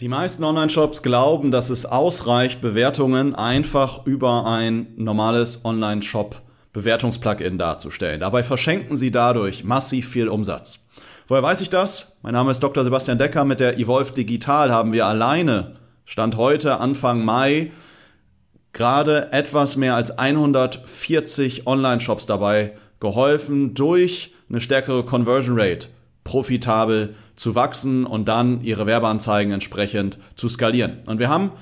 Die meisten Online-Shops glauben, dass es ausreicht, Bewertungen einfach über ein normales Online-Shop-Bewertungs-Plugin darzustellen. Dabei verschenken sie dadurch massiv viel Umsatz. Woher weiß ich das? Mein Name ist Dr. Sebastian Decker. Mit der Evolve Digital haben wir alleine, Stand heute, Anfang Mai, gerade etwas mehr als 140 Online-Shops dabei geholfen, durch eine stärkere Conversion Rate profitabel zu wachsen und dann ihre Werbeanzeigen entsprechend zu skalieren. Und wir haben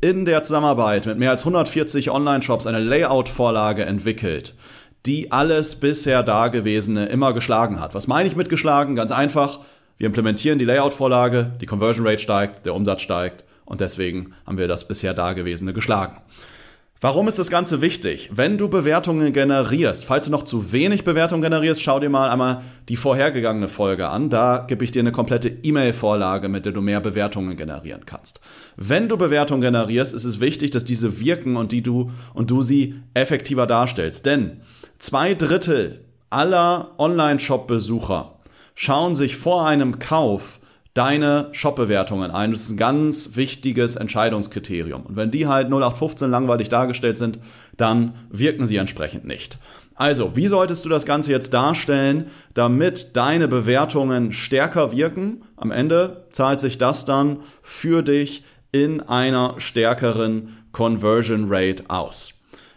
in der Zusammenarbeit mit mehr als 140 Online-Shops eine Layout-Vorlage entwickelt, die alles bisher Dagewesene immer geschlagen hat. Was meine ich mit geschlagen? Ganz einfach. Wir implementieren die Layout-Vorlage, die Conversion Rate steigt, der Umsatz steigt und deswegen haben wir das bisher Dagewesene geschlagen. Warum ist das Ganze wichtig? Wenn du Bewertungen generierst, falls du noch zu wenig Bewertungen generierst, schau dir mal einmal die vorhergegangene Folge an. Da gebe ich dir eine komplette E-Mail-Vorlage, mit der du mehr Bewertungen generieren kannst. Wenn du Bewertungen generierst, ist es wichtig, dass diese wirken und die du und du sie effektiver darstellst. Denn zwei Drittel aller Online-Shop-Besucher schauen sich vor einem Kauf deine Shop-Bewertungen ein. Das ist ein ganz wichtiges Entscheidungskriterium. Und wenn die halt 0815 langweilig dargestellt sind, dann wirken sie entsprechend nicht. Also, wie solltest du das Ganze jetzt darstellen, damit deine Bewertungen stärker wirken? Am Ende zahlt sich das dann für dich in einer stärkeren Conversion Rate aus.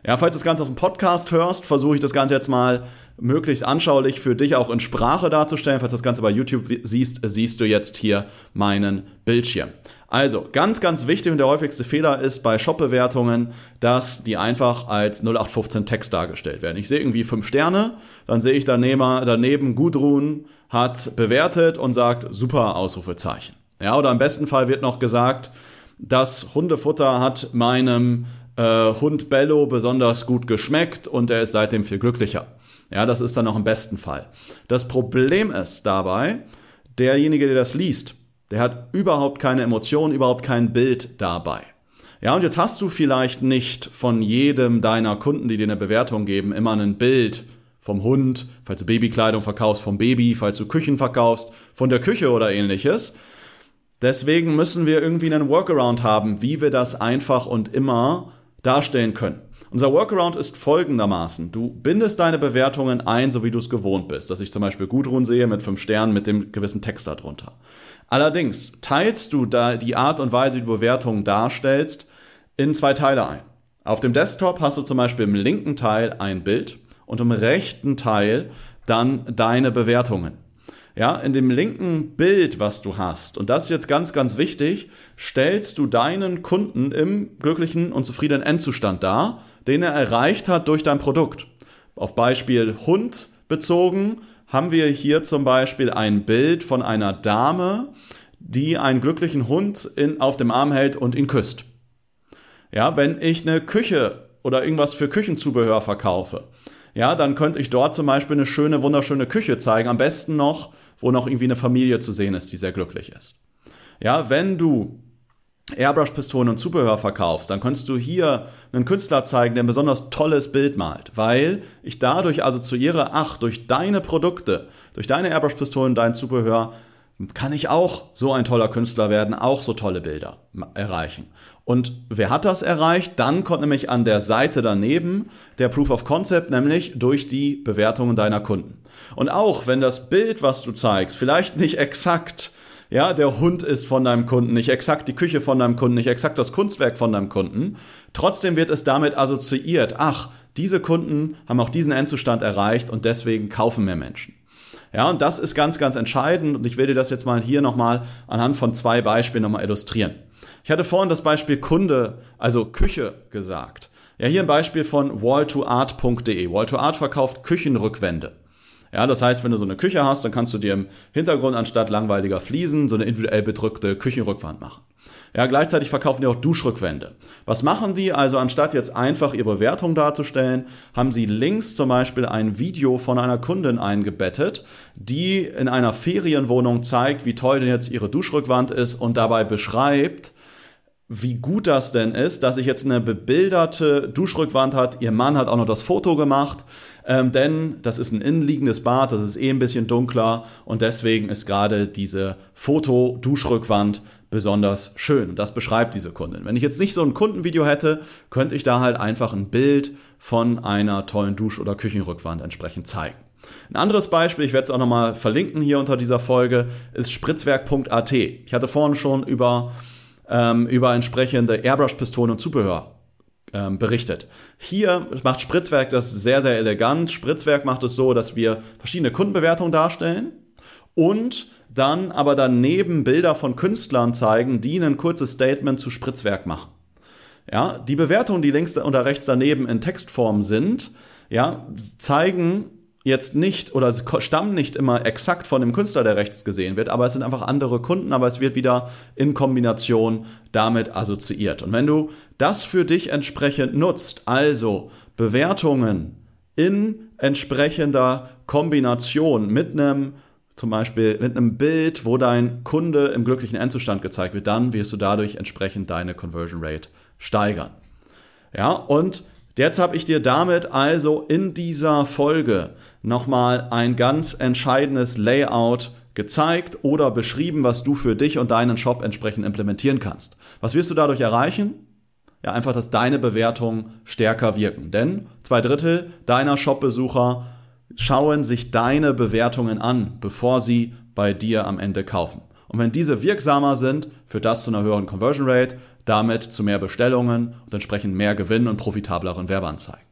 Ja, falls du das Ganze auf dem Podcast hörst, versuche ich das Ganze jetzt mal möglichst anschaulich für dich auch in Sprache darzustellen. Falls du das Ganze bei YouTube siehst, siehst du jetzt hier meinen Bildschirm. Also, ganz, ganz wichtig und der häufigste Fehler ist bei Shop-Bewertungen, dass die einfach als 0815 Text dargestellt werden. Ich sehe irgendwie fünf Sterne, dann sehe ich daneben, daneben Gudrun hat bewertet und sagt super Ausrufezeichen. Ja, oder im besten Fall wird noch gesagt, das Hundefutter hat meinem äh, Hund Bello besonders gut geschmeckt und er ist seitdem viel glücklicher. Ja, das ist dann noch im besten Fall. Das Problem ist dabei, derjenige, der das liest, der hat überhaupt keine Emotion, überhaupt kein Bild dabei. Ja, und jetzt hast du vielleicht nicht von jedem deiner Kunden, die dir eine Bewertung geben, immer ein Bild vom Hund, falls du Babykleidung verkaufst, vom Baby, falls du Küchen verkaufst, von der Küche oder ähnliches. Deswegen müssen wir irgendwie einen Workaround haben, wie wir das einfach und immer darstellen können. Unser Workaround ist folgendermaßen. Du bindest deine Bewertungen ein, so wie du es gewohnt bist. Dass ich zum Beispiel Gudrun sehe mit fünf Sternen mit dem gewissen Text darunter. Allerdings teilst du da die Art und Weise, wie du Bewertungen darstellst, in zwei Teile ein. Auf dem Desktop hast du zum Beispiel im linken Teil ein Bild und im rechten Teil dann deine Bewertungen. Ja, in dem linken Bild, was du hast, und das ist jetzt ganz, ganz wichtig, stellst du deinen Kunden im glücklichen und zufriedenen Endzustand dar, den er erreicht hat durch dein Produkt. Auf Beispiel Hund bezogen haben wir hier zum Beispiel ein Bild von einer Dame, die einen glücklichen Hund in, auf dem Arm hält und ihn küsst. Ja, wenn ich eine Küche oder irgendwas für Küchenzubehör verkaufe, ja, dann könnte ich dort zum Beispiel eine schöne, wunderschöne Küche zeigen. Am besten noch wo noch irgendwie eine Familie zu sehen ist, die sehr glücklich ist. Ja, wenn du Airbrush-Pistolen und Zubehör verkaufst, dann kannst du hier einen Künstler zeigen, der ein besonders tolles Bild malt, weil ich dadurch assoziiere, ach, durch deine Produkte, durch deine Airbrush-Pistolen, dein Zubehör, kann ich auch so ein toller Künstler werden, auch so tolle Bilder erreichen. Und wer hat das erreicht? Dann kommt nämlich an der Seite daneben der Proof of Concept, nämlich durch die Bewertungen deiner Kunden. Und auch wenn das Bild, was du zeigst, vielleicht nicht exakt, ja, der Hund ist von deinem Kunden, nicht exakt die Küche von deinem Kunden, nicht exakt das Kunstwerk von deinem Kunden, trotzdem wird es damit assoziiert, ach, diese Kunden haben auch diesen Endzustand erreicht und deswegen kaufen mehr Menschen. Ja, und das ist ganz, ganz entscheidend und ich will dir das jetzt mal hier nochmal anhand von zwei Beispielen nochmal illustrieren. Ich hatte vorhin das Beispiel Kunde, also Küche gesagt. Ja, hier ein Beispiel von wall2art.de. Wall2art verkauft Küchenrückwände. Ja, das heißt, wenn du so eine Küche hast, dann kannst du dir im Hintergrund anstatt langweiliger Fliesen so eine individuell bedrückte Küchenrückwand machen. Ja, gleichzeitig verkaufen die auch Duschrückwände. Was machen die? Also anstatt jetzt einfach ihre Bewertung darzustellen, haben sie links zum Beispiel ein Video von einer Kundin eingebettet, die in einer Ferienwohnung zeigt, wie toll denn jetzt ihre Duschrückwand ist und dabei beschreibt, wie gut das denn ist, dass ich jetzt eine bebilderte Duschrückwand hat. Ihr Mann hat auch noch das Foto gemacht, ähm, denn das ist ein innenliegendes Bad, das ist eh ein bisschen dunkler und deswegen ist gerade diese Foto-Duschrückwand besonders schön. Das beschreibt diese Kundin. Wenn ich jetzt nicht so ein Kundenvideo hätte, könnte ich da halt einfach ein Bild von einer tollen Dusch- oder Küchenrückwand entsprechend zeigen. Ein anderes Beispiel, ich werde es auch nochmal verlinken hier unter dieser Folge, ist spritzwerk.at. Ich hatte vorhin schon über ähm, über entsprechende Airbrush-Pistolen und Zubehör ähm, berichtet. Hier macht Spritzwerk das sehr, sehr elegant. Spritzwerk macht es so, dass wir verschiedene Kundenbewertungen darstellen und dann aber daneben Bilder von Künstlern zeigen, die ein kurzes Statement zu Spritzwerk machen. Ja, die Bewertungen, die links und rechts daneben in Textform sind, ja, zeigen jetzt nicht oder stammen nicht immer exakt von dem Künstler, der rechts gesehen wird, aber es sind einfach andere Kunden, aber es wird wieder in Kombination damit assoziiert. Und wenn du das für dich entsprechend nutzt, also Bewertungen in entsprechender Kombination mit einem zum Beispiel mit einem Bild, wo dein Kunde im glücklichen Endzustand gezeigt wird, dann wirst du dadurch entsprechend deine Conversion Rate steigern. Ja, und Jetzt habe ich dir damit also in dieser Folge nochmal ein ganz entscheidendes Layout gezeigt oder beschrieben, was du für dich und deinen Shop entsprechend implementieren kannst. Was wirst du dadurch erreichen? Ja, einfach, dass deine Bewertungen stärker wirken. Denn zwei Drittel deiner Shop-Besucher schauen sich deine Bewertungen an, bevor sie bei dir am Ende kaufen. Und wenn diese wirksamer sind, führt das zu einer höheren Conversion Rate, damit zu mehr Bestellungen und entsprechend mehr Gewinn und profitableren Werbeanzeigen.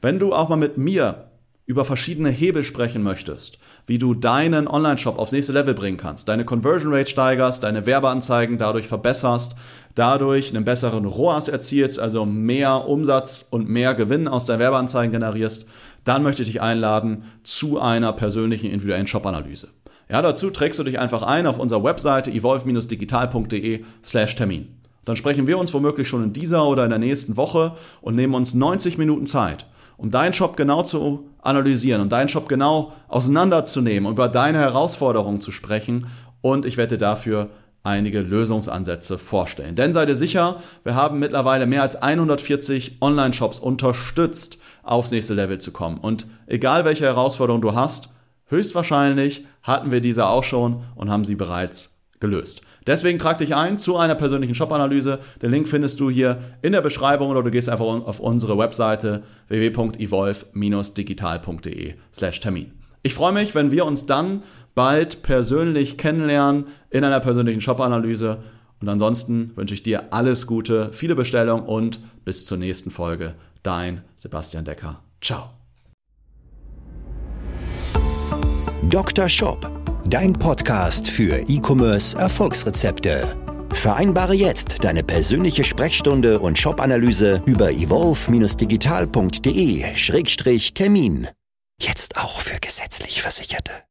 Wenn du auch mal mit mir über verschiedene Hebel sprechen möchtest, wie du deinen Online-Shop aufs nächste Level bringen kannst, deine Conversion Rate steigerst, deine Werbeanzeigen dadurch verbesserst, dadurch einen besseren ROAS erzielst, also mehr Umsatz und mehr Gewinn aus deinen Werbeanzeigen generierst, dann möchte ich dich einladen zu einer persönlichen individuellen Shop-Analyse. Ja, dazu trägst du dich einfach ein auf unserer Webseite evolve-digital.de slash Termin. Dann sprechen wir uns womöglich schon in dieser oder in der nächsten Woche und nehmen uns 90 Minuten Zeit, um deinen Shop genau zu analysieren und deinen Shop genau auseinanderzunehmen und über deine Herausforderungen zu sprechen. Und ich werde dafür einige Lösungsansätze vorstellen. Denn sei dir sicher, wir haben mittlerweile mehr als 140 Online-Shops unterstützt, aufs nächste Level zu kommen. Und egal welche Herausforderung du hast, höchstwahrscheinlich hatten wir diese auch schon und haben sie bereits gelöst. Deswegen trag dich ein zu einer persönlichen Shop-Analyse. Den Link findest du hier in der Beschreibung oder du gehst einfach auf unsere Webseite www.evolve-digital.de/termin. Ich freue mich, wenn wir uns dann bald persönlich kennenlernen in einer persönlichen Shop-Analyse. Und ansonsten wünsche ich dir alles Gute, viele Bestellungen und bis zur nächsten Folge. Dein Sebastian Decker. Ciao. Dr. Shop Dein Podcast für E-Commerce Erfolgsrezepte. Vereinbare jetzt deine persönliche Sprechstunde und Shop-Analyse über evolve-digital.de-termin. Jetzt auch für gesetzlich Versicherte.